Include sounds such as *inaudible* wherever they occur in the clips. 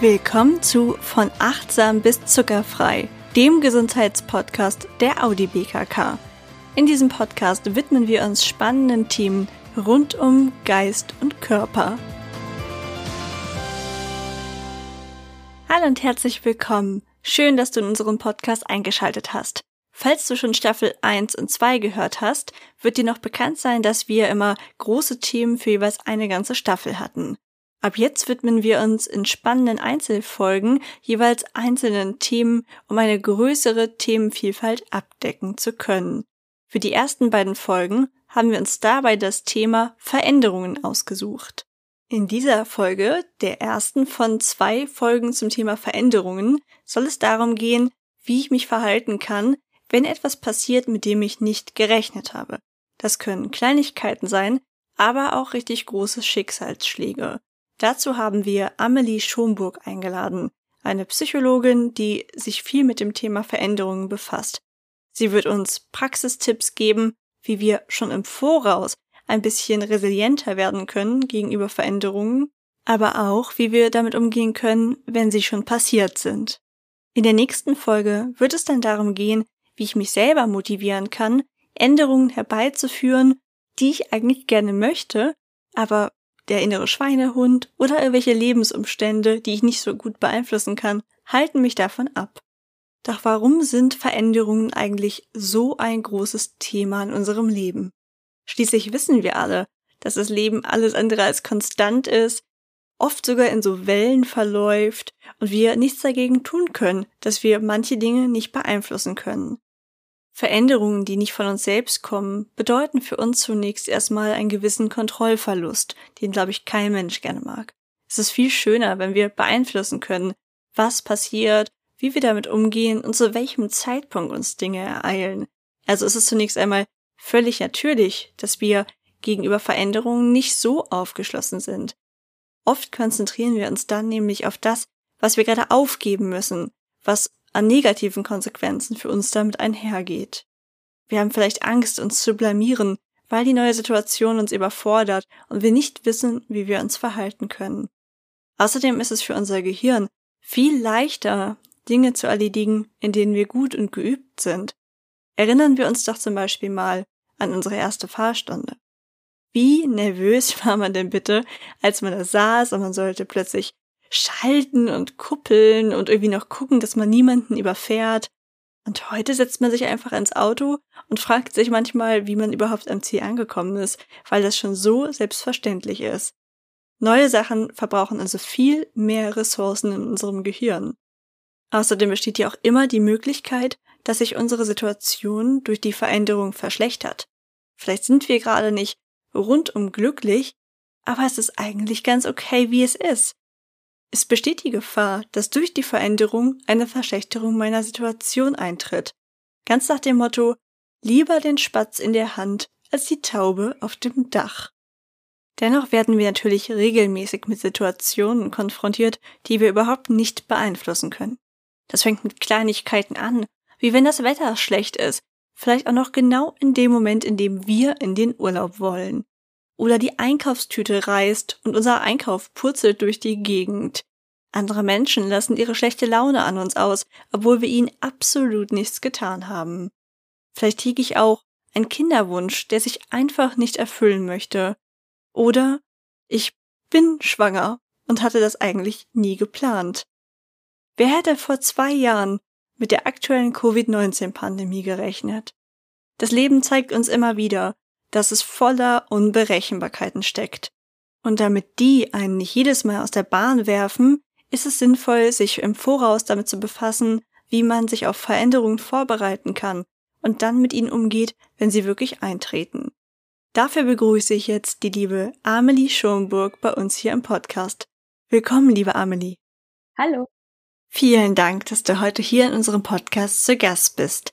Willkommen zu Von achtsam bis zuckerfrei, dem Gesundheitspodcast der Audi BKK. In diesem Podcast widmen wir uns spannenden Themen rund um Geist und Körper. Hallo und herzlich willkommen. Schön, dass du in unserem Podcast eingeschaltet hast. Falls du schon Staffel 1 und 2 gehört hast, wird dir noch bekannt sein, dass wir immer große Themen für jeweils eine ganze Staffel hatten. Ab jetzt widmen wir uns in spannenden Einzelfolgen jeweils einzelnen Themen, um eine größere Themenvielfalt abdecken zu können. Für die ersten beiden Folgen haben wir uns dabei das Thema Veränderungen ausgesucht. In dieser Folge, der ersten von zwei Folgen zum Thema Veränderungen, soll es darum gehen, wie ich mich verhalten kann, wenn etwas passiert, mit dem ich nicht gerechnet habe. Das können Kleinigkeiten sein, aber auch richtig große Schicksalsschläge. Dazu haben wir Amelie Schomburg eingeladen, eine Psychologin, die sich viel mit dem Thema Veränderungen befasst. Sie wird uns Praxistipps geben, wie wir schon im Voraus ein bisschen resilienter werden können gegenüber Veränderungen, aber auch, wie wir damit umgehen können, wenn sie schon passiert sind. In der nächsten Folge wird es dann darum gehen, wie ich mich selber motivieren kann, Änderungen herbeizuführen, die ich eigentlich gerne möchte, aber der innere Schweinehund oder irgendwelche Lebensumstände, die ich nicht so gut beeinflussen kann, halten mich davon ab. Doch warum sind Veränderungen eigentlich so ein großes Thema in unserem Leben? Schließlich wissen wir alle, dass das Leben alles andere als konstant ist, oft sogar in so Wellen verläuft und wir nichts dagegen tun können, dass wir manche Dinge nicht beeinflussen können. Veränderungen, die nicht von uns selbst kommen, bedeuten für uns zunächst erstmal einen gewissen Kontrollverlust, den, glaube ich, kein Mensch gerne mag. Es ist viel schöner, wenn wir beeinflussen können, was passiert, wie wir damit umgehen und zu welchem Zeitpunkt uns Dinge ereilen. Also ist es zunächst einmal völlig natürlich, dass wir gegenüber Veränderungen nicht so aufgeschlossen sind. Oft konzentrieren wir uns dann nämlich auf das, was wir gerade aufgeben müssen, was an negativen Konsequenzen für uns damit einhergeht. Wir haben vielleicht Angst, uns zu blamieren, weil die neue Situation uns überfordert und wir nicht wissen, wie wir uns verhalten können. Außerdem ist es für unser Gehirn viel leichter, Dinge zu erledigen, in denen wir gut und geübt sind. Erinnern wir uns doch zum Beispiel mal an unsere erste Fahrstunde. Wie nervös *laughs* war man denn bitte, als man da saß und man sollte plötzlich schalten und kuppeln und irgendwie noch gucken, dass man niemanden überfährt. Und heute setzt man sich einfach ins Auto und fragt sich manchmal, wie man überhaupt am Ziel angekommen ist, weil das schon so selbstverständlich ist. Neue Sachen verbrauchen also viel mehr Ressourcen in unserem Gehirn. Außerdem besteht ja auch immer die Möglichkeit, dass sich unsere Situation durch die Veränderung verschlechtert. Vielleicht sind wir gerade nicht rundum glücklich, aber es ist eigentlich ganz okay, wie es ist. Es besteht die Gefahr, dass durch die Veränderung eine Verschlechterung meiner Situation eintritt. Ganz nach dem Motto, lieber den Spatz in der Hand als die Taube auf dem Dach. Dennoch werden wir natürlich regelmäßig mit Situationen konfrontiert, die wir überhaupt nicht beeinflussen können. Das fängt mit Kleinigkeiten an, wie wenn das Wetter schlecht ist, vielleicht auch noch genau in dem Moment, in dem wir in den Urlaub wollen oder die Einkaufstüte reißt und unser Einkauf purzelt durch die Gegend. Andere Menschen lassen ihre schlechte Laune an uns aus, obwohl wir ihnen absolut nichts getan haben. Vielleicht hege ich auch einen Kinderwunsch, der sich einfach nicht erfüllen möchte. Oder ich bin schwanger und hatte das eigentlich nie geplant. Wer hätte vor zwei Jahren mit der aktuellen Covid-19-Pandemie gerechnet? Das Leben zeigt uns immer wieder, dass es voller Unberechenbarkeiten steckt. Und damit die einen nicht jedes Mal aus der Bahn werfen, ist es sinnvoll, sich im Voraus damit zu befassen, wie man sich auf Veränderungen vorbereiten kann und dann mit ihnen umgeht, wenn sie wirklich eintreten. Dafür begrüße ich jetzt die liebe Amelie Schomburg bei uns hier im Podcast. Willkommen, liebe Amelie. Hallo. Vielen Dank, dass du heute hier in unserem Podcast zu Gast bist.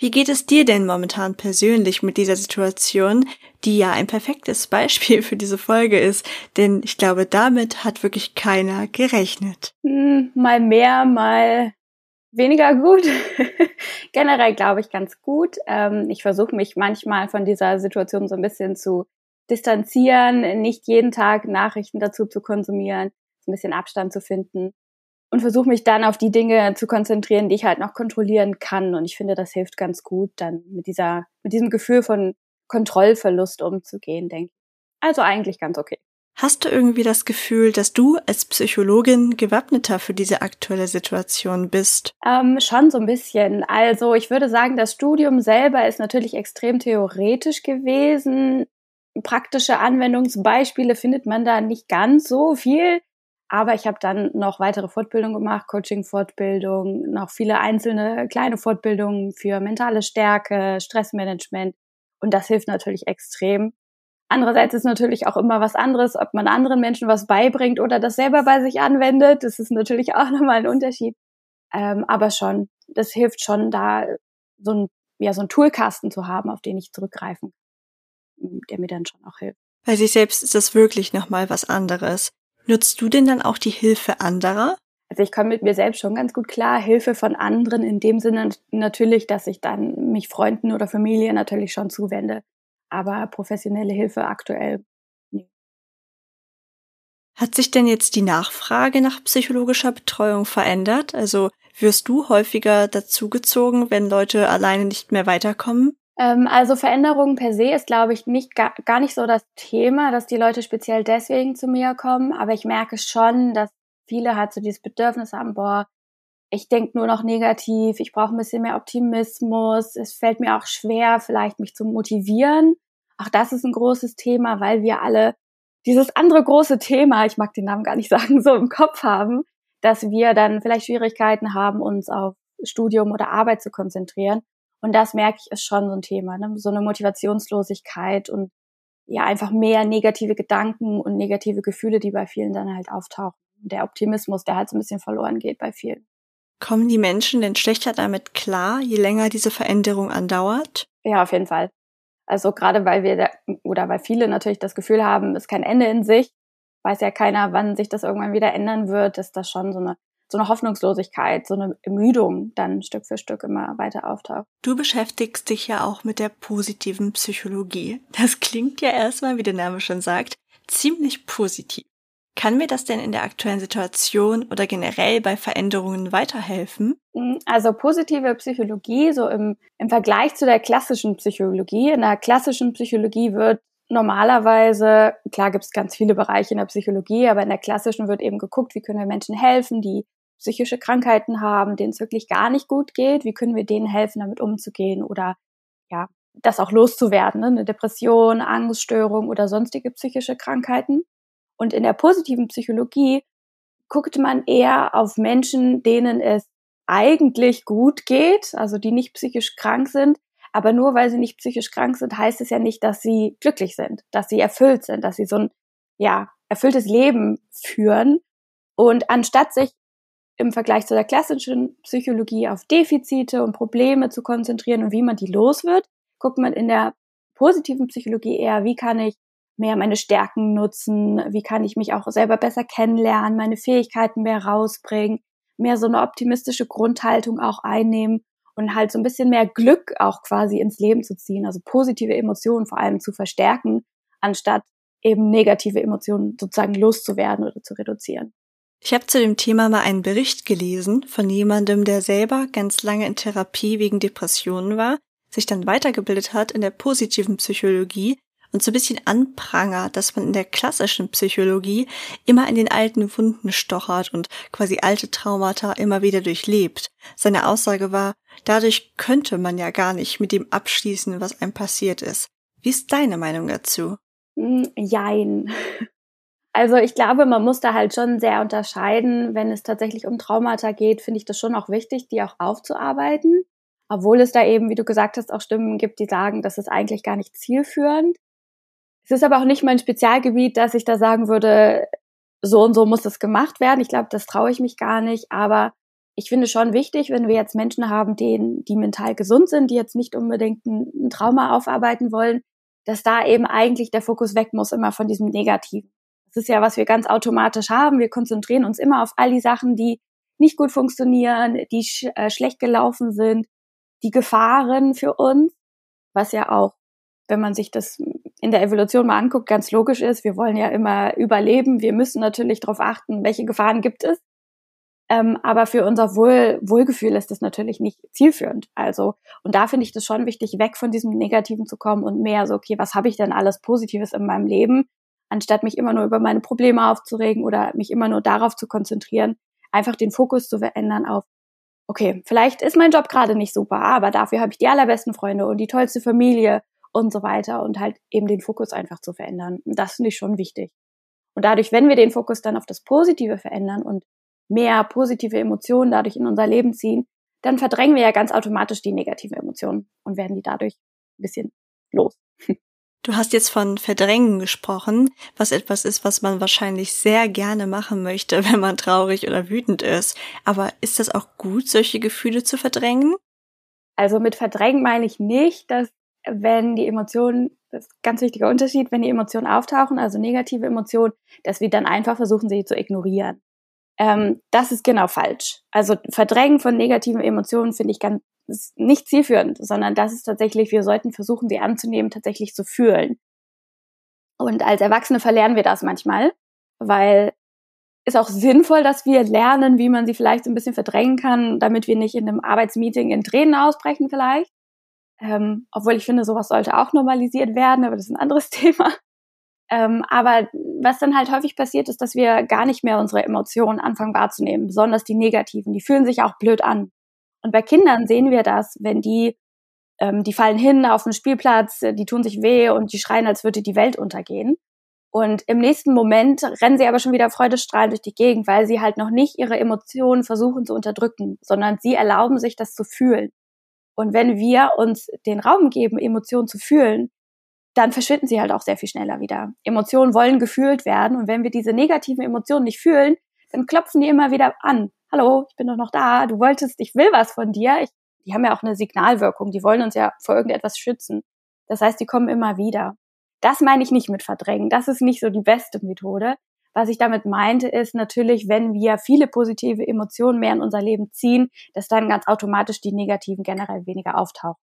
Wie geht es dir denn momentan persönlich mit dieser Situation, die ja ein perfektes Beispiel für diese Folge ist? Denn ich glaube, damit hat wirklich keiner gerechnet. Hm, mal mehr, mal weniger gut. *laughs* Generell glaube ich ganz gut. Ähm, ich versuche mich manchmal von dieser Situation so ein bisschen zu distanzieren, nicht jeden Tag Nachrichten dazu zu konsumieren, ein bisschen Abstand zu finden. Und versuche mich dann auf die Dinge zu konzentrieren, die ich halt noch kontrollieren kann. Und ich finde, das hilft ganz gut, dann mit dieser, mit diesem Gefühl von Kontrollverlust umzugehen, denke ich. Also eigentlich ganz okay. Hast du irgendwie das Gefühl, dass du als Psychologin gewappneter für diese aktuelle Situation bist? Ähm, schon so ein bisschen. Also ich würde sagen, das Studium selber ist natürlich extrem theoretisch gewesen. Praktische Anwendungsbeispiele findet man da nicht ganz so viel. Aber ich habe dann noch weitere Fortbildungen gemacht, Coaching-Fortbildung, noch viele einzelne kleine Fortbildungen für mentale Stärke, Stressmanagement. Und das hilft natürlich extrem. Andererseits ist natürlich auch immer was anderes, ob man anderen Menschen was beibringt oder das selber bei sich anwendet. Das ist natürlich auch *laughs* nochmal ein Unterschied. Ähm, aber schon, das hilft schon, da so ein, ja, so ein Toolkasten zu haben, auf den ich zurückgreifen kann, der mir dann schon auch hilft. Bei sich selbst ist das wirklich nochmal was anderes. Nutzt du denn dann auch die Hilfe anderer? Also ich komme mit mir selbst schon ganz gut klar. Hilfe von anderen in dem Sinne natürlich, dass ich dann mich Freunden oder Familie natürlich schon zuwende. Aber professionelle Hilfe aktuell nee. Hat sich denn jetzt die Nachfrage nach psychologischer Betreuung verändert? Also wirst du häufiger dazugezogen, wenn Leute alleine nicht mehr weiterkommen? Ähm, also Veränderungen per se ist, glaube ich, nicht gar, gar nicht so das Thema, dass die Leute speziell deswegen zu mir kommen. Aber ich merke schon, dass viele halt so dieses Bedürfnis haben, boah, ich denke nur noch negativ, ich brauche ein bisschen mehr Optimismus, es fällt mir auch schwer, vielleicht mich zu motivieren. Auch das ist ein großes Thema, weil wir alle dieses andere große Thema, ich mag den Namen gar nicht *laughs* sagen, so im Kopf haben, dass wir dann vielleicht Schwierigkeiten haben, uns auf Studium oder Arbeit zu konzentrieren. Und das merke ich ist schon so ein Thema, ne? so eine Motivationslosigkeit und ja einfach mehr negative Gedanken und negative Gefühle, die bei vielen dann halt auftauchen. Der Optimismus, der halt so ein bisschen verloren geht bei vielen. Kommen die Menschen denn schlechter damit klar, je länger diese Veränderung andauert? Ja, auf jeden Fall. Also gerade weil wir da, oder weil viele natürlich das Gefühl haben, es ist kein Ende in sich, weiß ja keiner, wann sich das irgendwann wieder ändern wird, ist das schon so eine so eine Hoffnungslosigkeit, so eine Ermüdung dann Stück für Stück immer weiter auftaucht. Du beschäftigst dich ja auch mit der positiven Psychologie. Das klingt ja erstmal, wie der Name schon sagt, ziemlich positiv. Kann mir das denn in der aktuellen Situation oder generell bei Veränderungen weiterhelfen? Mm, also positive Psychologie, so im, im Vergleich zu der klassischen Psychologie. In der klassischen Psychologie wird normalerweise, klar gibt es ganz viele Bereiche in der Psychologie, aber in der klassischen wird eben geguckt, wie können wir Menschen helfen, die psychische Krankheiten haben, denen es wirklich gar nicht gut geht, wie können wir denen helfen, damit umzugehen oder ja, das auch loszuwerden, ne? eine Depression, Angststörung oder sonstige psychische Krankheiten. Und in der positiven Psychologie guckt man eher auf Menschen, denen es eigentlich gut geht, also die nicht psychisch krank sind. Aber nur weil sie nicht psychisch krank sind, heißt es ja nicht, dass sie glücklich sind, dass sie erfüllt sind, dass sie so ein, ja, erfülltes Leben führen. Und anstatt sich im Vergleich zu der klassischen Psychologie auf Defizite und Probleme zu konzentrieren und wie man die los wird, guckt man in der positiven Psychologie eher, wie kann ich mehr meine Stärken nutzen, wie kann ich mich auch selber besser kennenlernen, meine Fähigkeiten mehr rausbringen, mehr so eine optimistische Grundhaltung auch einnehmen und halt so ein bisschen mehr Glück auch quasi ins Leben zu ziehen, also positive Emotionen vor allem zu verstärken, anstatt eben negative Emotionen sozusagen loszuwerden oder zu reduzieren. Ich habe zu dem Thema mal einen Bericht gelesen von jemandem, der selber ganz lange in Therapie wegen Depressionen war, sich dann weitergebildet hat in der positiven Psychologie und so ein bisschen anprangert, dass man in der klassischen Psychologie immer in den alten Wunden stochert und quasi alte Traumata immer wieder durchlebt. Seine Aussage war, dadurch könnte man ja gar nicht mit dem abschließen, was einem passiert ist. Wie ist deine Meinung dazu? Hm, jein. Also ich glaube, man muss da halt schon sehr unterscheiden. Wenn es tatsächlich um Traumata geht, finde ich das schon auch wichtig, die auch aufzuarbeiten. Obwohl es da eben, wie du gesagt hast, auch Stimmen gibt, die sagen, das ist eigentlich gar nicht zielführend. Es ist aber auch nicht mein Spezialgebiet, dass ich da sagen würde, so und so muss das gemacht werden. Ich glaube, das traue ich mich gar nicht. Aber ich finde schon wichtig, wenn wir jetzt Menschen haben, denen, die mental gesund sind, die jetzt nicht unbedingt ein, Trauma aufarbeiten wollen, dass da eben eigentlich der Fokus weg muss immer von diesem Negativen. Das ist ja, was wir ganz automatisch haben. Wir konzentrieren uns immer auf all die Sachen, die nicht gut funktionieren, die sch äh, schlecht gelaufen sind, die Gefahren für uns, was ja auch, wenn man sich das in der Evolution mal anguckt, ganz logisch ist. Wir wollen ja immer überleben. Wir müssen natürlich darauf achten, welche Gefahren gibt es. Ähm, aber für unser Wohl, Wohlgefühl ist das natürlich nicht zielführend. Also, und da finde ich das schon wichtig, weg von diesem Negativen zu kommen und mehr so, okay, was habe ich denn alles Positives in meinem Leben? Anstatt mich immer nur über meine Probleme aufzuregen oder mich immer nur darauf zu konzentrieren, einfach den Fokus zu verändern auf, okay, vielleicht ist mein Job gerade nicht super, aber dafür habe ich die allerbesten Freunde und die tollste Familie und so weiter und halt eben den Fokus einfach zu verändern. Das finde ich schon wichtig. Und dadurch, wenn wir den Fokus dann auf das Positive verändern und mehr positive Emotionen dadurch in unser Leben ziehen, dann verdrängen wir ja ganz automatisch die negativen Emotionen und werden die dadurch ein bisschen los. *laughs* Du hast jetzt von Verdrängen gesprochen, was etwas ist, was man wahrscheinlich sehr gerne machen möchte, *laughs* wenn man traurig oder wütend ist. Aber ist das auch gut, solche Gefühle zu verdrängen? Also mit verdrängen meine ich nicht, dass wenn die Emotionen, das ist ein ganz wichtiger Unterschied, wenn die Emotionen auftauchen, also negative Emotionen, dass wir dann einfach versuchen, sie zu ignorieren. Ähm, das ist genau falsch. Also Verdrängen von negativen Emotionen finde ich ganz nicht zielführend, sondern das ist tatsächlich, wir sollten versuchen, sie anzunehmen, tatsächlich zu fühlen. Und als Erwachsene verlernen wir das manchmal, weil ist auch sinnvoll, dass wir lernen, wie man sie vielleicht so ein bisschen verdrängen kann, damit wir nicht in einem Arbeitsmeeting in Tränen ausbrechen vielleicht. Ähm, obwohl ich finde, sowas sollte auch normalisiert werden, aber das ist ein anderes *laughs* Thema. Ähm, aber was dann halt häufig passiert, ist, dass wir gar nicht mehr unsere Emotionen anfangen wahrzunehmen, besonders die negativen. Die fühlen sich auch blöd an. Und bei Kindern sehen wir das, wenn die, ähm, die fallen hin auf den Spielplatz, die tun sich weh und die schreien, als würde die Welt untergehen. Und im nächsten Moment rennen sie aber schon wieder freudestrahlend durch die Gegend, weil sie halt noch nicht ihre Emotionen versuchen zu unterdrücken, sondern sie erlauben sich das zu fühlen. Und wenn wir uns den Raum geben, Emotionen zu fühlen, dann verschwinden sie halt auch sehr viel schneller wieder. Emotionen wollen gefühlt werden und wenn wir diese negativen Emotionen nicht fühlen, dann klopfen die immer wieder an. Hallo, ich bin doch noch da, du wolltest, ich will was von dir. Ich, die haben ja auch eine Signalwirkung, die wollen uns ja vor irgendetwas schützen. Das heißt, die kommen immer wieder. Das meine ich nicht mit verdrängen. Das ist nicht so die beste Methode. Was ich damit meinte, ist natürlich, wenn wir viele positive Emotionen mehr in unser Leben ziehen, dass dann ganz automatisch die negativen generell weniger auftauchen.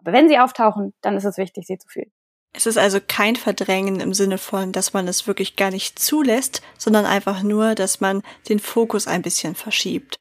Aber wenn sie auftauchen, dann ist es wichtig, sie zu fühlen. Es ist also kein Verdrängen im Sinne von, dass man es wirklich gar nicht zulässt, sondern einfach nur, dass man den Fokus ein bisschen verschiebt.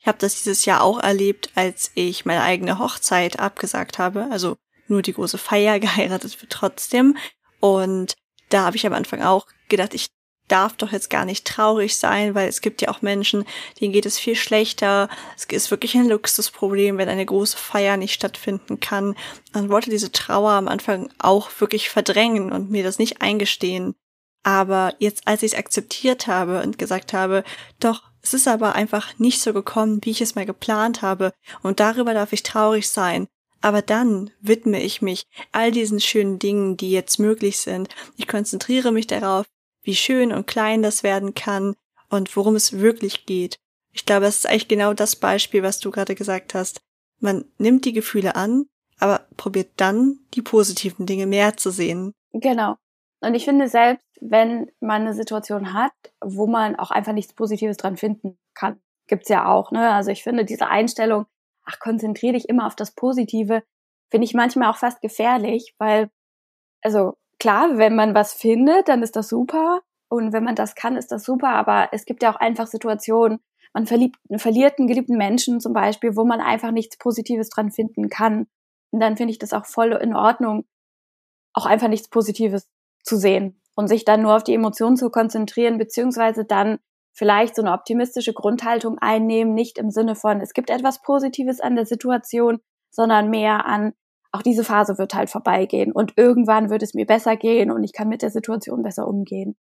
Ich habe das dieses Jahr auch erlebt, als ich meine eigene Hochzeit abgesagt habe, also nur die große Feier *laughs* geheiratet wird trotzdem. Und da habe ich am Anfang auch gedacht, ich darf doch jetzt gar nicht traurig sein, weil es gibt ja auch Menschen, denen geht es viel schlechter. Es ist wirklich ein Luxusproblem, wenn eine große Feier nicht stattfinden kann. Man wollte diese Trauer am Anfang auch wirklich verdrängen und mir das nicht eingestehen. Aber jetzt, als ich es akzeptiert habe und gesagt habe, doch, es ist aber einfach nicht so gekommen, wie ich es mal geplant habe, und darüber darf ich traurig sein. Aber dann widme ich mich all diesen schönen Dingen, die jetzt möglich sind. Ich konzentriere mich darauf, wie schön und klein das werden kann und worum es wirklich geht. Ich glaube, es ist eigentlich genau das Beispiel, was du gerade gesagt hast. Man nimmt die Gefühle an, aber probiert dann die positiven Dinge mehr zu sehen. Genau. Und ich finde selbst, wenn man eine Situation hat, wo man auch einfach nichts Positives dran finden kann, gibt's ja auch. Ne? Also ich finde diese Einstellung, ach, konzentriere dich immer auf das Positive, finde ich manchmal auch fast gefährlich, weil, also klar, wenn man was findet, dann ist das super. Und wenn man das kann, ist das super. Aber es gibt ja auch einfach Situationen, man verliebt, verliert einen geliebten Menschen zum Beispiel, wo man einfach nichts Positives dran finden kann. Und dann finde ich das auch voll in Ordnung, auch einfach nichts Positives zu sehen und sich dann nur auf die Emotionen zu konzentrieren, beziehungsweise dann vielleicht so eine optimistische Grundhaltung einnehmen, nicht im Sinne von, es gibt etwas Positives an der Situation, sondern mehr an, auch diese Phase wird halt vorbeigehen und irgendwann wird es mir besser gehen und ich kann mit der Situation besser umgehen.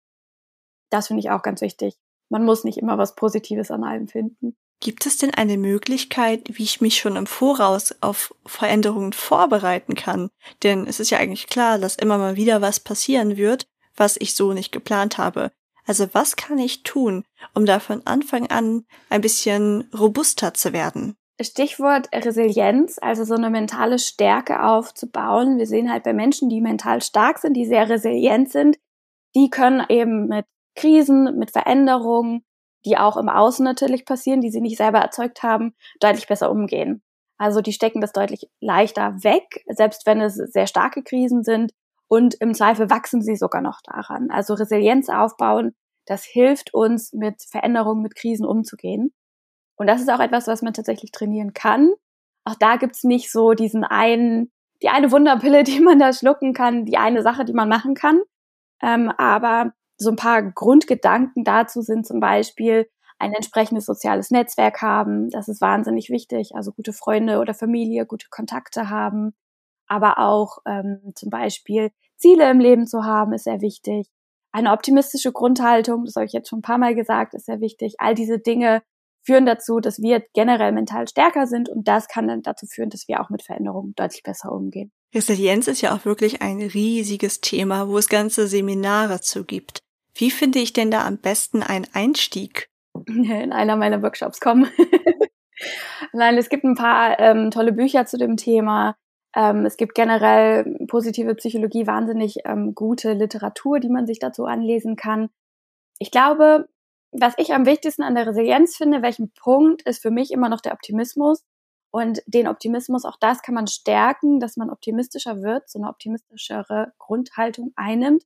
Das finde ich auch ganz wichtig. Man muss nicht immer was Positives an allem finden. Gibt es denn eine Möglichkeit, wie ich mich schon im Voraus auf Veränderungen vorbereiten kann? Denn es ist ja eigentlich klar, dass immer mal wieder was passieren wird, was ich so nicht geplant habe. Also was kann ich tun, um da von Anfang an ein bisschen robuster zu werden? Stichwort Resilienz, also so eine mentale Stärke aufzubauen. Wir sehen halt bei Menschen, die mental stark sind, die sehr resilient sind, die können eben mit Krisen, mit Veränderungen, die auch im Außen natürlich passieren, die sie nicht selber erzeugt haben, deutlich besser umgehen. Also die stecken das deutlich leichter weg, selbst wenn es sehr starke Krisen sind. Und im Zweifel wachsen sie sogar noch daran. Also Resilienz aufbauen, das hilft uns, mit Veränderungen, mit Krisen umzugehen. Und das ist auch etwas, was man tatsächlich trainieren kann. Auch da gibt's nicht so diesen einen, die eine Wunderpille, *laughs* die man da schlucken kann, die eine Sache, die man machen kann. Ähm, aber so ein paar Grundgedanken dazu sind zum Beispiel ein entsprechendes soziales Netzwerk haben. Das ist wahnsinnig wichtig. Also gute Freunde oder Familie, gute Kontakte haben. Aber auch ähm, zum Beispiel Ziele im Leben zu haben, ist sehr wichtig. Eine optimistische Grundhaltung, das habe ich jetzt schon ein paar Mal gesagt, ist sehr wichtig. All diese Dinge führen dazu, dass wir generell mental stärker sind und das kann dann dazu führen, dass wir auch mit Veränderungen deutlich besser umgehen. Resilienz ist ja auch wirklich ein riesiges Thema, wo es ganze Seminare zu gibt. Wie finde ich denn da am besten einen Einstieg? *laughs* In einer meiner Workshops kommen. *laughs* Nein, es gibt ein paar ähm, tolle Bücher zu dem Thema. Ähm, es gibt generell positive Psychologie, wahnsinnig ähm, gute Literatur, die man sich dazu anlesen kann. Ich glaube, was ich am wichtigsten an der Resilienz finde, welchen Punkt ist für mich immer noch der Optimismus. Und den Optimismus, auch das kann man stärken, dass man optimistischer wird, so eine optimistischere Grundhaltung einnimmt.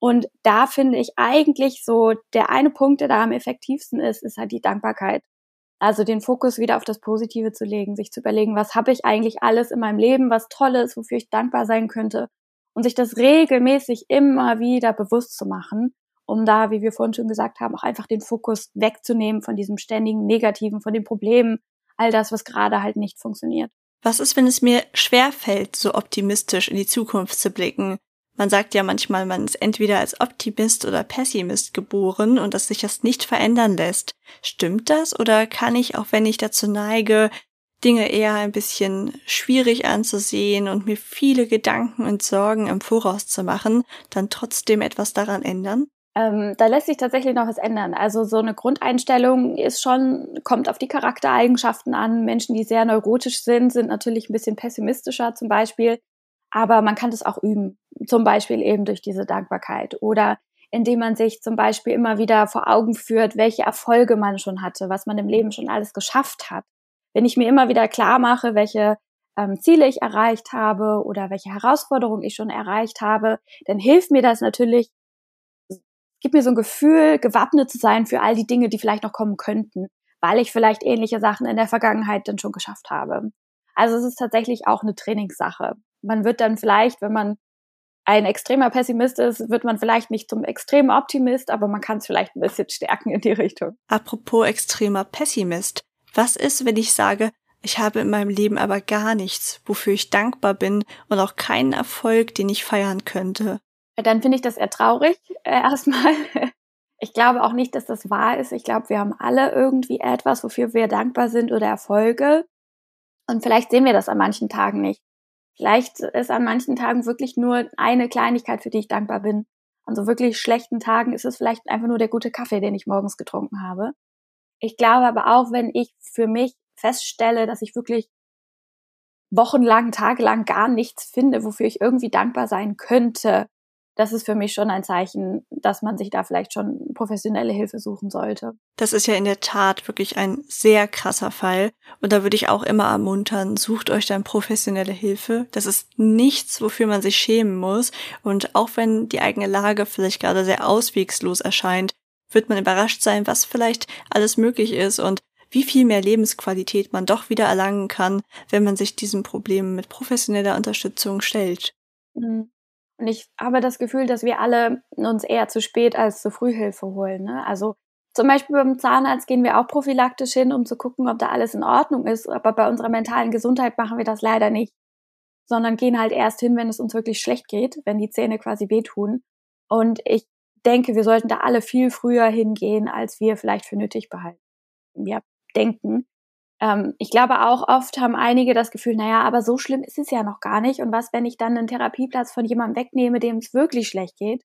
Und da finde ich eigentlich so, der eine Punkt, der da am effektivsten ist, ist halt die Dankbarkeit. Also den Fokus wieder auf das Positive zu legen, sich zu überlegen, was habe ich eigentlich alles in meinem Leben, was Tolles, wofür ich dankbar sein könnte. Und sich das regelmäßig immer wieder bewusst zu machen um da, wie wir vorhin schon gesagt haben, auch einfach den Fokus wegzunehmen von diesem ständigen Negativen, von den Problemen, all das, was gerade halt nicht funktioniert. Was ist, wenn es mir schwer fällt, so optimistisch in die Zukunft zu blicken? Man sagt ja manchmal, man ist entweder als Optimist oder Pessimist geboren und dass sich das nicht verändern lässt. Stimmt das oder kann ich, auch wenn ich dazu neige, Dinge eher ein bisschen schwierig anzusehen und mir viele Gedanken und Sorgen im Voraus zu machen, dann trotzdem etwas daran ändern? Ähm, da lässt sich tatsächlich noch was ändern. Also so eine Grundeinstellung ist schon, kommt auf die Charaktereigenschaften an. Menschen, die sehr neurotisch sind, sind natürlich ein bisschen pessimistischer zum Beispiel. Aber man kann das auch üben. Zum Beispiel eben durch diese Dankbarkeit oder indem man sich zum Beispiel immer wieder vor Augen führt, welche Erfolge man schon hatte, was man im Leben schon alles geschafft hat. Wenn ich mir immer wieder klar mache, welche ähm, Ziele ich erreicht habe oder welche Herausforderungen ich schon erreicht habe, dann hilft mir das natürlich, gibt mir so ein Gefühl, gewappnet zu sein für all die Dinge, die vielleicht noch kommen könnten, weil ich vielleicht ähnliche Sachen in der Vergangenheit dann schon geschafft habe. Also es ist tatsächlich auch eine Trainingssache. Man wird dann vielleicht, wenn man ein extremer Pessimist ist, wird man vielleicht nicht zum extremen Optimist, aber man kann es vielleicht ein bisschen stärken in die Richtung. Apropos extremer Pessimist. Was ist, wenn ich sage, ich habe in meinem Leben aber gar nichts, wofür ich dankbar bin und auch keinen Erfolg, den ich feiern könnte? Dann finde ich das eher traurig äh, *laughs* erstmal. Ich glaube auch nicht, dass das wahr ist. Ich glaube, wir haben alle irgendwie etwas, wofür wir dankbar sind oder Erfolge. Und vielleicht sehen wir das an manchen Tagen nicht. Vielleicht ist an manchen Tagen wirklich nur eine Kleinigkeit, für die ich dankbar bin. An so wirklich schlechten Tagen ist es vielleicht einfach nur der gute Kaffee, den ich morgens getrunken habe. Ich glaube aber auch, wenn ich für mich feststelle, dass ich wirklich wochenlang, tagelang gar nichts finde, wofür ich irgendwie dankbar sein könnte, das ist für mich schon ein Zeichen, dass man sich da vielleicht schon professionelle Hilfe suchen sollte. Das ist ja in der Tat wirklich ein sehr krasser Fall. Und da würde ich auch immer ermuntern, sucht euch dann professionelle Hilfe. Das ist nichts, wofür man sich schämen muss. Und auch wenn die eigene Lage vielleicht gerade sehr auswegslos erscheint, wird man überrascht sein, was vielleicht alles möglich ist und wie viel mehr Lebensqualität man doch wieder erlangen kann, wenn man sich diesem Problem mit professioneller Unterstützung stellt. Mhm. Und ich habe das Gefühl, dass wir alle uns eher zu spät als zu früh Hilfe holen. Ne? Also zum Beispiel beim Zahnarzt gehen wir auch prophylaktisch hin, um zu gucken, ob da alles in Ordnung ist. Aber bei unserer mentalen Gesundheit machen wir das leider nicht, sondern gehen halt erst hin, wenn es uns wirklich schlecht geht, wenn die Zähne quasi wehtun. Und ich denke, wir sollten da alle viel früher hingehen, als wir vielleicht für nötig behalten. Ja, denken. Ähm, ich glaube auch oft haben einige das Gefühl, naja, aber so schlimm ist es ja noch gar nicht. Und was, wenn ich dann einen Therapieplatz von jemandem wegnehme, dem es wirklich schlecht geht?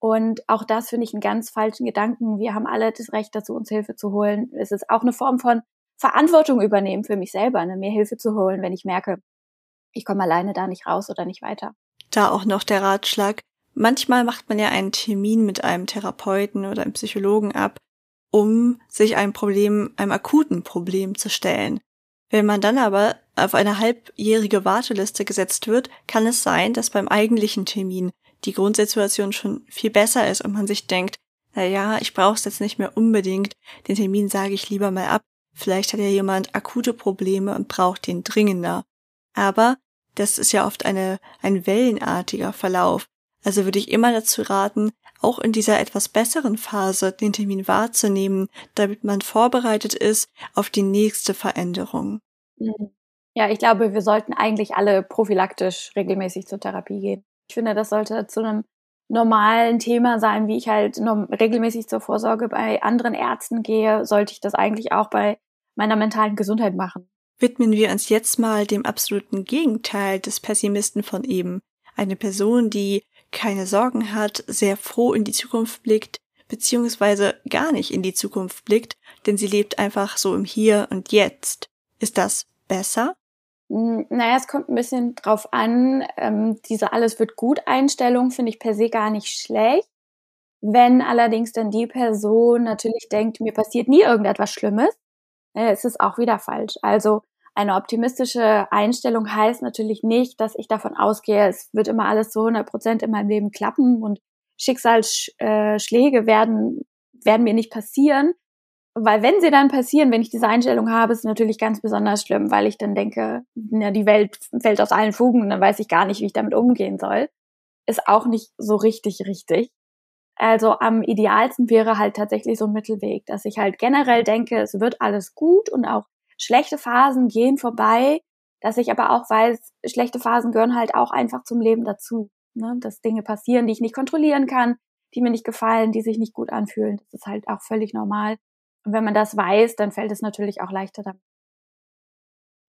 Und auch das finde ich einen ganz falschen Gedanken. Wir haben alle das Recht dazu, uns Hilfe zu holen. Es ist auch eine Form von Verantwortung übernehmen für mich selber, ne? mir Hilfe zu holen, wenn ich merke, ich komme alleine da nicht raus oder nicht weiter. Da auch noch der Ratschlag. Manchmal macht man ja einen Termin mit einem Therapeuten oder einem Psychologen ab um sich einem Problem, einem akuten Problem zu stellen. Wenn man dann aber auf eine halbjährige Warteliste gesetzt wird, kann es sein, dass beim eigentlichen Termin die Grundsituation schon viel besser ist und man sich denkt, na ja, ich brauche es jetzt nicht mehr unbedingt, den Termin sage ich lieber mal ab, Vielleicht hat ja jemand akute Probleme und braucht den dringender. Aber das ist ja oft eine, ein wellenartiger Verlauf. Also würde ich immer dazu raten, auch in dieser etwas besseren Phase den Termin wahrzunehmen, damit man vorbereitet ist auf die nächste Veränderung. Mhm. Ja, ich glaube, wir sollten eigentlich alle prophylaktisch regelmäßig zur Therapie gehen. Ich finde, das sollte zu einem normalen Thema sein, wie ich halt regelmäßig zur Vorsorge bei anderen Ärzten gehe, sollte ich das eigentlich auch bei meiner mentalen Gesundheit machen. Widmen wir uns jetzt mal dem absoluten Gegenteil des Pessimisten von eben. Eine Person, die keine Sorgen hat, sehr froh in die Zukunft blickt, beziehungsweise gar nicht in die Zukunft blickt, denn sie lebt einfach so im Hier und Jetzt. Ist das besser? Naja, es kommt ein bisschen drauf an. Ähm, diese Alles wird gut Einstellung finde ich per se gar nicht schlecht. Wenn allerdings dann die Person natürlich denkt, mir passiert nie irgendetwas Schlimmes, äh, ist es auch wieder falsch. Also eine optimistische Einstellung heißt natürlich nicht, dass ich davon ausgehe, es wird immer alles zu 100 Prozent in meinem Leben klappen und Schicksalsschläge werden, werden mir nicht passieren. Weil wenn sie dann passieren, wenn ich diese Einstellung habe, ist natürlich ganz besonders schlimm, weil ich dann denke, ja, die Welt fällt aus allen Fugen und dann weiß ich gar nicht, wie ich damit umgehen soll. Ist auch nicht so richtig richtig. Also am idealsten wäre halt tatsächlich so ein Mittelweg, dass ich halt generell denke, es wird alles gut und auch schlechte Phasen gehen vorbei, dass ich aber auch weiß, schlechte Phasen gehören halt auch einfach zum Leben dazu. Ne? Dass Dinge passieren, die ich nicht kontrollieren kann, die mir nicht gefallen, die sich nicht gut anfühlen. Das ist halt auch völlig normal. Und wenn man das weiß, dann fällt es natürlich auch leichter damit.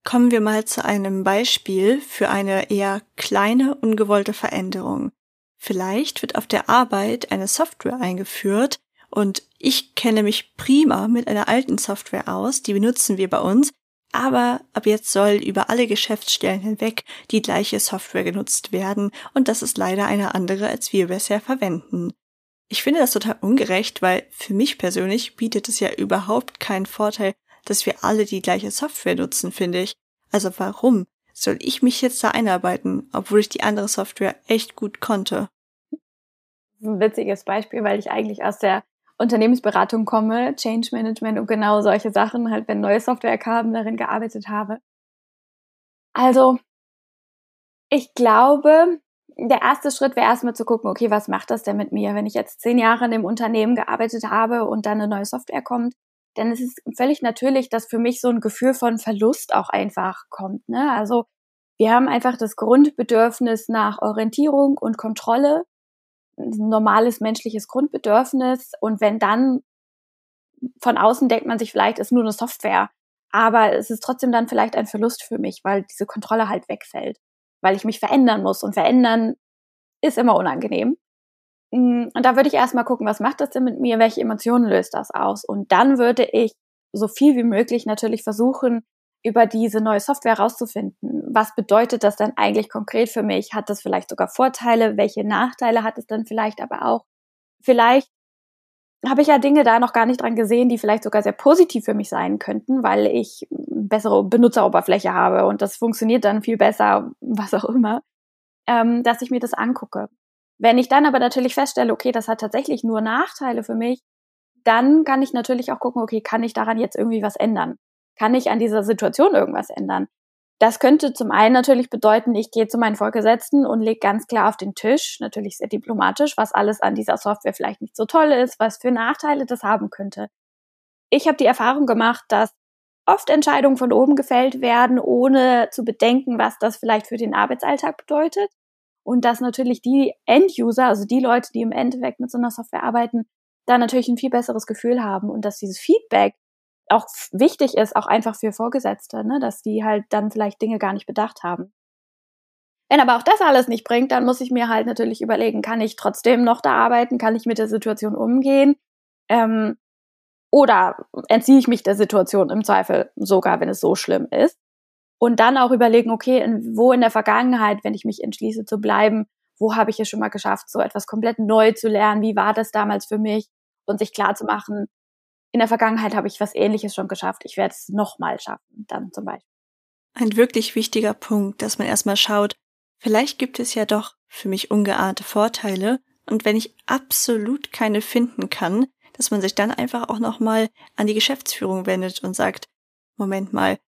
Kommen wir mal zu einem Beispiel für eine eher kleine, ungewollte Veränderung. Vielleicht wird auf der Arbeit eine Software eingeführt, und ich kenne mich prima mit einer alten Software aus, die benutzen wir bei uns, aber ab jetzt soll über alle Geschäftsstellen hinweg die gleiche Software genutzt werden und das ist leider eine andere, als wir bisher verwenden. Ich finde das total ungerecht, weil für mich persönlich bietet es ja überhaupt keinen Vorteil, dass wir alle die gleiche Software nutzen, finde ich. Also warum soll ich mich jetzt da einarbeiten, obwohl ich die andere Software echt gut konnte? Ein witziges Beispiel, weil ich eigentlich aus der Unternehmensberatung komme, Change Management und genau solche Sachen, halt wenn neue Software kam, darin gearbeitet habe. Also, ich glaube, der erste Schritt wäre erstmal zu gucken, okay, was macht das denn mit mir, wenn ich jetzt zehn Jahre in dem Unternehmen gearbeitet habe und dann eine neue Software kommt, ist es völlig natürlich, dass für mich so ein Gefühl von Verlust auch einfach kommt. Ne? Also wir haben einfach das Grundbedürfnis nach Orientierung und Kontrolle normales menschliches Grundbedürfnis. Und wenn dann von außen denkt man sich vielleicht, ist nur eine Software. Aber es ist trotzdem dann vielleicht ein Verlust für mich, weil diese Kontrolle halt wegfällt. Weil ich mich verändern muss. Und verändern ist immer unangenehm. Mm, und da würde ich erstmal gucken, was macht das denn mit mir? Welche Emotionen löst das aus? Und dann würde ich so viel wie möglich natürlich versuchen, über diese neue Software rauszufinden. Was bedeutet das denn eigentlich konkret für mich? Hat das vielleicht sogar Vorteile? Welche Nachteile hat es dann vielleicht aber auch? Vielleicht habe ich ja Dinge da noch gar nicht dran gesehen, die vielleicht sogar sehr positiv für mich sein könnten, weil ich bessere Benutzeroberfläche habe und das funktioniert dann viel besser, was auch immer, ähm, dass ich mir das angucke. Wenn ich dann aber natürlich feststelle, okay, das hat tatsächlich nur Nachteile für mich, dann kann ich natürlich auch gucken, okay, kann ich daran jetzt irgendwie was ändern? kann ich an dieser Situation irgendwas ändern? Das könnte zum einen natürlich bedeuten, ich gehe zu meinen Vorgesetzten und lege ganz klar auf den Tisch, natürlich sehr diplomatisch, was alles an dieser Software vielleicht nicht so toll ist, was für Nachteile das haben könnte. Ich habe die Erfahrung gemacht, dass oft Entscheidungen von oben gefällt werden, ohne zu bedenken, was das vielleicht für den Arbeitsalltag bedeutet. Und dass natürlich die End-User, also die Leute, die im Endeffekt mit so einer Software arbeiten, da natürlich ein viel besseres Gefühl haben und dass dieses Feedback auch wichtig ist, auch einfach für Vorgesetzte, ne, dass die halt dann vielleicht Dinge gar nicht bedacht haben. Wenn aber auch das alles nicht bringt, dann muss ich mir halt natürlich überlegen, kann ich trotzdem noch da arbeiten, kann ich mit der Situation umgehen ähm, oder entziehe ich mich der Situation im Zweifel sogar, wenn es so schlimm ist. Und dann auch überlegen, okay, in, wo in der Vergangenheit, wenn ich mich entschließe zu bleiben, wo habe ich es schon mal geschafft, so etwas komplett neu zu lernen, wie war das damals für mich und sich klar zu machen, in der Vergangenheit habe ich was Ähnliches schon geschafft. Ich werde es nochmal schaffen, dann zum Beispiel. Ein wirklich wichtiger Punkt, dass man erstmal schaut, vielleicht gibt es ja doch für mich ungeahnte Vorteile und wenn ich absolut keine finden kann, dass man sich dann einfach auch nochmal an die Geschäftsführung wendet und sagt, Moment mal,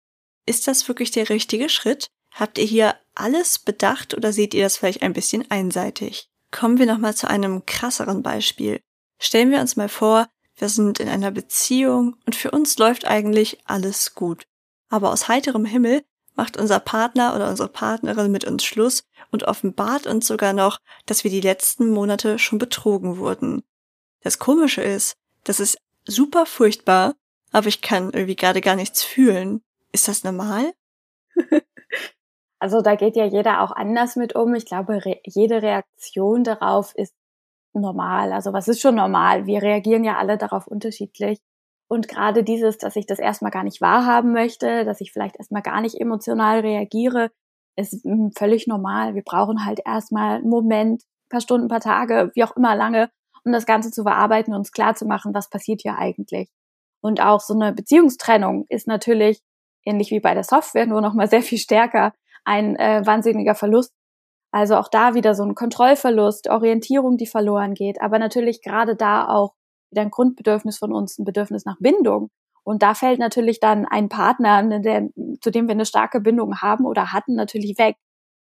ist das wirklich der richtige Schritt? Habt ihr hier alles bedacht oder seht ihr das vielleicht ein bisschen einseitig? Kommen wir nochmal zu einem krasseren Beispiel. Stellen wir uns mal vor, wir sind in einer Beziehung und für uns läuft eigentlich alles gut. Aber aus heiterem Himmel macht unser Partner oder unsere Partnerin mit uns Schluss und offenbart uns sogar noch, dass wir die letzten Monate schon betrogen wurden. Das Komische ist, das ist super furchtbar, aber ich kann irgendwie gerade gar nichts fühlen. Ist das normal? *laughs* Also da geht ja jeder auch anders mit um. Ich glaube, re jede Reaktion darauf ist normal. Also was ist schon normal? Wir reagieren ja alle darauf unterschiedlich. Und gerade dieses, dass ich das erstmal gar nicht wahrhaben möchte, dass ich vielleicht erstmal gar nicht emotional reagiere, ist hm, völlig normal. Wir brauchen halt erstmal einen Moment, paar Stunden, paar Tage, wie auch immer lange, um das Ganze zu verarbeiten und uns klar zu machen, was passiert hier eigentlich. Und auch so eine Beziehungstrennung ist natürlich ähnlich wie bei der Software, nur noch mal sehr viel stärker ein äh, wahnsinniger Verlust. Also auch da wieder so ein Kontrollverlust, Orientierung, die verloren geht, aber natürlich gerade da auch wieder ein Grundbedürfnis von uns, ein Bedürfnis nach Bindung. Und da fällt natürlich dann ein Partner, ne, der, zu dem wir eine starke Bindung haben oder hatten, natürlich weg.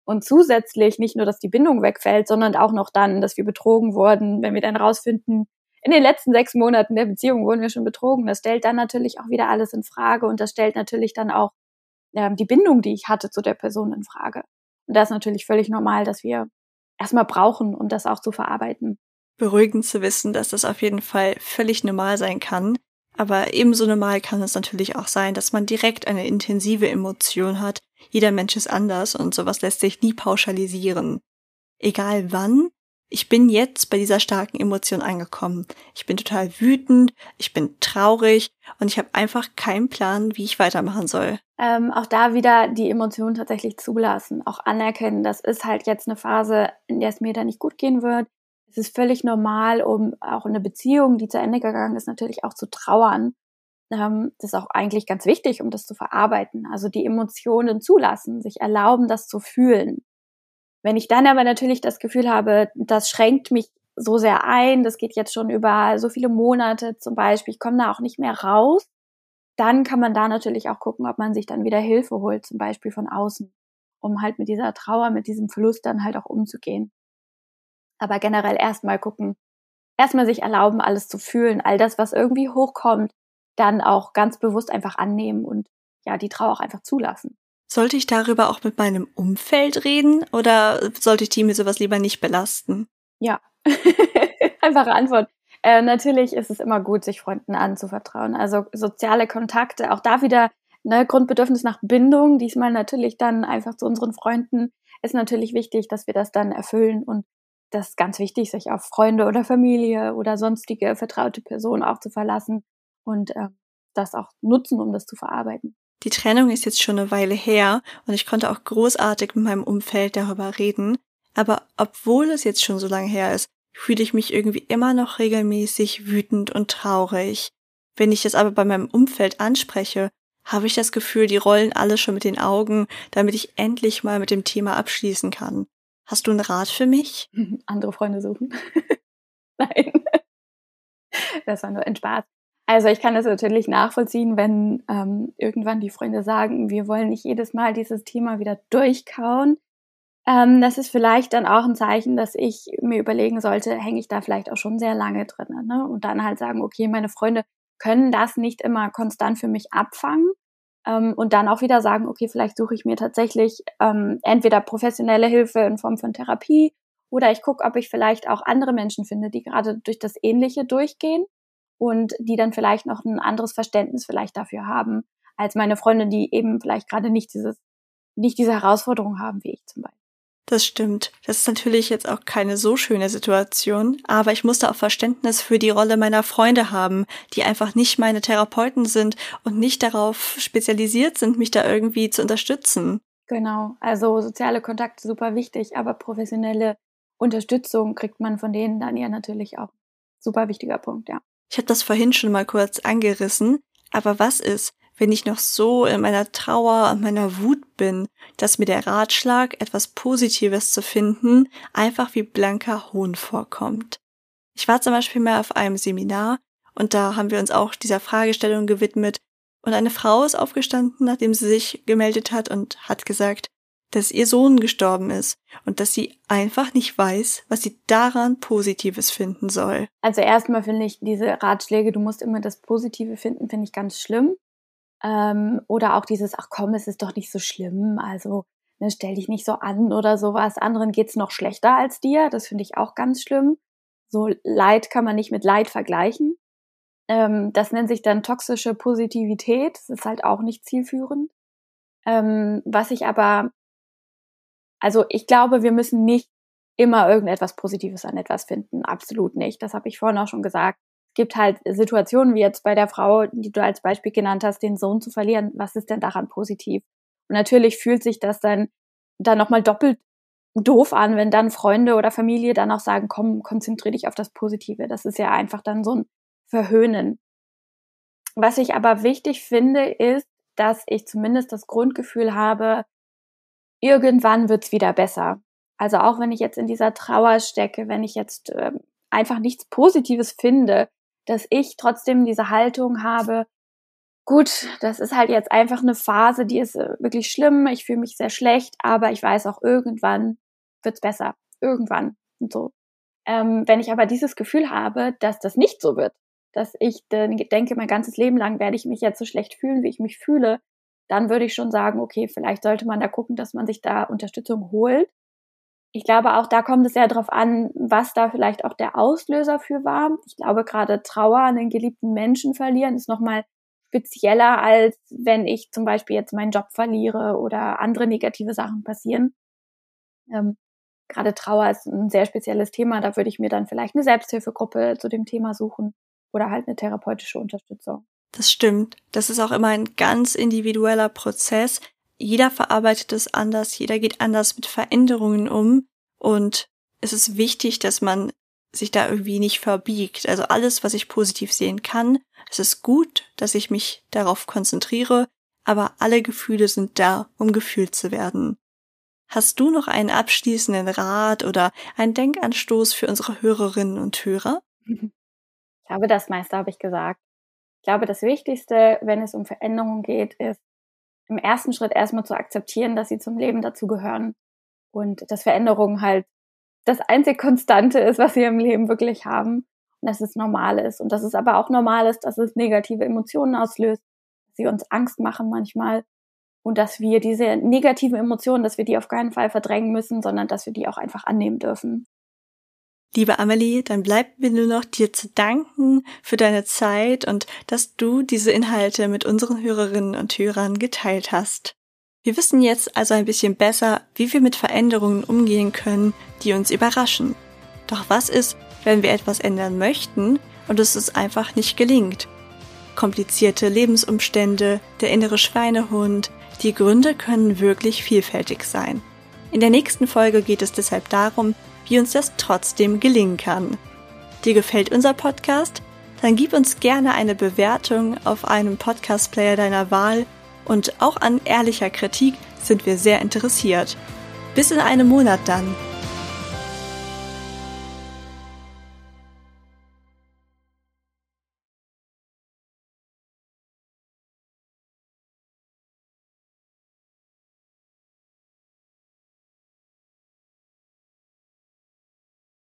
Und zusätzlich nicht nur, dass die Bindung wegfällt, sondern auch noch dann, dass wir betrogen wurden, wenn wir dann rausfinden, in den letzten sechs Monaten der Beziehung wurden wir schon betrogen. Das stellt dann natürlich auch wieder alles in Frage und das stellt natürlich dann auch ähm, die Bindung, die ich hatte zu der Person in Frage. Und das ist natürlich völlig normal, dass wir erstmal brauchen, um das auch zu verarbeiten. Beruhigend zu wissen, dass das auf jeden Fall völlig normal sein kann. Aber ebenso normal kann es natürlich auch sein, dass man direkt eine intensive Emotion hat. Jeder Mensch ist anders und sowas lässt sich nie pauschalisieren. Egal wann, ich bin jetzt bei dieser starken Emotion angekommen. Ich bin total wütend, ich bin traurig und ich habe einfach keinen Plan, wie ich weitermachen soll. Ähm, auch da wieder die Emotionen tatsächlich zulassen, auch anerkennen. Das ist halt jetzt eine Phase, in der es mir da nicht gut gehen wird. Es ist völlig normal, um auch eine Beziehung, die zu Ende gegangen ist, natürlich auch zu trauern. Ähm, das ist auch eigentlich ganz wichtig, um das zu verarbeiten. Also die Emotionen zulassen, sich erlauben, das zu fühlen. Wenn ich dann aber natürlich das Gefühl habe, das schränkt mich so sehr ein, das geht jetzt schon über so viele Monate zum Beispiel, ich komme da auch nicht mehr raus, dann kann man da natürlich auch gucken, ob man sich dann wieder Hilfe holt, zum Beispiel von außen, um halt mit dieser Trauer, mit diesem Verlust dann halt auch umzugehen. Aber generell erstmal gucken, erstmal sich erlauben, alles zu fühlen, all das, was irgendwie hochkommt, dann auch ganz bewusst einfach annehmen und ja, die Trauer auch einfach zulassen. Sollte ich darüber auch mit meinem Umfeld reden oder sollte ich die mit sowas lieber nicht belasten? Ja, *laughs* einfache Antwort. Äh, natürlich ist es immer gut, sich Freunden anzuvertrauen. Also soziale Kontakte, auch da wieder ne, Grundbedürfnis nach Bindung, diesmal natürlich dann einfach zu unseren Freunden, ist natürlich wichtig, dass wir das dann erfüllen und das ist ganz wichtig, sich auf Freunde oder Familie oder sonstige vertraute Personen auch zu verlassen und äh, das auch nutzen, um das zu verarbeiten. Die Trennung ist jetzt schon eine Weile her und ich konnte auch großartig mit meinem Umfeld darüber reden. Aber obwohl es jetzt schon so lange her ist, fühle ich mich irgendwie immer noch regelmäßig wütend und traurig. Wenn ich das aber bei meinem Umfeld anspreche, habe ich das Gefühl, die rollen alle schon mit den Augen, damit ich endlich mal mit dem Thema abschließen kann. Hast du einen Rat für mich? *laughs* Andere Freunde suchen. *laughs* Nein. Das war nur ein Spaß. Also ich kann das natürlich nachvollziehen, wenn ähm, irgendwann die Freunde sagen, wir wollen nicht jedes Mal dieses Thema wieder durchkauen. Ähm, das ist vielleicht dann auch ein Zeichen, dass ich mir überlegen sollte, hänge ich da vielleicht auch schon sehr lange drin. Ne? Und dann halt sagen, okay, meine Freunde können das nicht immer konstant für mich abfangen. Ähm, und dann auch wieder sagen, okay, vielleicht suche ich mir tatsächlich ähm, entweder professionelle Hilfe in Form von Therapie oder ich gucke, ob ich vielleicht auch andere Menschen finde, die gerade durch das Ähnliche durchgehen und die dann vielleicht noch ein anderes Verständnis vielleicht dafür haben, als meine Freunde, die eben vielleicht gerade nicht dieses, nicht diese Herausforderung haben wie ich zum Beispiel. Das stimmt. Das ist natürlich jetzt auch keine so schöne Situation, aber ich musste auch Verständnis für die Rolle meiner Freunde haben, die einfach nicht meine Therapeuten sind und nicht darauf spezialisiert sind, mich da irgendwie zu unterstützen. Genau. Also soziale Kontakte super wichtig, aber professionelle Unterstützung kriegt man von denen dann ja natürlich auch. Super wichtiger Punkt, ja. Ich habe das vorhin schon mal kurz angerissen, aber was ist, wenn ich noch so in meiner Trauer und meiner Wut bin, dass mir der Ratschlag, etwas Positives zu finden, einfach wie blanker Hohn vorkommt. Ich war zum Beispiel mal auf einem Seminar und da haben wir uns auch dieser Fragestellung gewidmet, Und eine Frau ist aufgestanden, nachdem sie sich gemeldet hat und hat gesagt, dass ihr Sohn gestorben ist und dass sie einfach nicht weiß, was sie daran Positives finden soll. Also erstmal finde ich diese Ratschläge, du musst immer das Positive finden, finde ich ganz schlimm. Ähm, oder auch dieses, ach komm, es ist doch nicht so schlimm, also ne, stell dich nicht so an oder sowas. Anderen geht's noch schlechter als dir, das finde ich auch ganz schlimm. So Leid kann man nicht mit Leid vergleichen. Ähm, das nennt sich dann toxische Positivität, das ist halt auch nicht zielführend. Ähm, was ich aber also ich glaube, wir müssen nicht immer irgendetwas Positives an etwas finden. Absolut nicht. Das habe ich vorhin auch schon gesagt. Es gibt halt Situationen wie jetzt bei der Frau, die du als Beispiel genannt hast, den Sohn zu verlieren. Was ist denn daran positiv? Und natürlich fühlt sich das dann, dann nochmal doppelt doof an, wenn dann Freunde oder Familie dann auch sagen, komm, konzentrier dich auf das Positive. Das ist ja einfach dann so ein Verhöhnen. Was ich aber wichtig finde, ist, dass ich zumindest das Grundgefühl habe, irgendwann wird's wieder besser. Also auch wenn ich jetzt in dieser Trauer stecke, wenn ich jetzt äh, einfach nichts Positives finde, dass ich trotzdem diese Haltung habe, gut, das ist halt jetzt einfach eine Phase, die ist äh, wirklich schlimm, ich fühle mich sehr schlecht, aber ich weiß auch, irgendwann wird's besser. Irgendwann. Und so. Ähm, wenn ich aber dieses Gefühl habe, dass das nicht so wird, dass ich denke, mein ganzes Leben lang werde ich mich jetzt so schlecht fühlen, wie ich mich fühle, dann würde ich schon sagen, okay, vielleicht sollte man da gucken, dass man sich da Unterstützung holt. Ich glaube, auch da kommt es ja darauf an, was da vielleicht auch der Auslöser für war. Ich glaube, gerade Trauer an den geliebten Menschen verlieren ist nochmal spezieller, als wenn ich zum Beispiel jetzt meinen Job verliere oder andere negative Sachen passieren. Ähm, gerade Trauer ist ein sehr spezielles Thema. Da würde ich mir dann vielleicht eine Selbsthilfegruppe zu dem Thema suchen oder halt eine therapeutische Unterstützung. Das stimmt. Das ist auch immer ein ganz individueller Prozess. Jeder verarbeitet es anders, jeder geht anders mit Veränderungen um und es ist wichtig, dass man sich da irgendwie nicht verbiegt. Also alles, was ich positiv sehen kann, es ist gut, dass ich mich darauf konzentriere, aber alle Gefühle sind da, um gefühlt zu werden. Hast du noch einen abschließenden Rat oder einen Denkanstoß für unsere Hörerinnen und Hörer? *laughs* Ich habe das meiste, habe ich gesagt glaube, das Wichtigste, wenn es um Veränderungen geht, ist im ersten Schritt erstmal zu akzeptieren, dass sie zum Leben dazugehören und dass Veränderungen halt das einzig Konstante ist, was wir im Leben wirklich haben und dass es normal ist und dass es aber auch normal ist, dass es negative Emotionen auslöst, dass sie uns Angst machen manchmal und dass wir diese negativen Emotionen, dass wir die auf keinen Fall verdrängen müssen, sondern dass wir die auch einfach annehmen dürfen. Liebe Amelie, dann bleibt mir nur noch dir zu danken für deine Zeit und dass du diese Inhalte mit unseren Hörerinnen und Hörern geteilt hast. Wir wissen jetzt also ein bisschen besser, wie wir mit Veränderungen umgehen können, die uns überraschen. Doch was ist, wenn wir etwas ändern möchten und es uns einfach nicht gelingt? Komplizierte Lebensumstände, der innere Schweinehund, die Gründe können wirklich vielfältig sein. In der nächsten Folge geht es deshalb darum, wie uns das trotzdem gelingen kann. Dir gefällt unser Podcast? Dann gib uns gerne eine Bewertung auf einem Podcast-Player deiner Wahl und auch an ehrlicher Kritik sind wir sehr interessiert. Bis in einem Monat dann.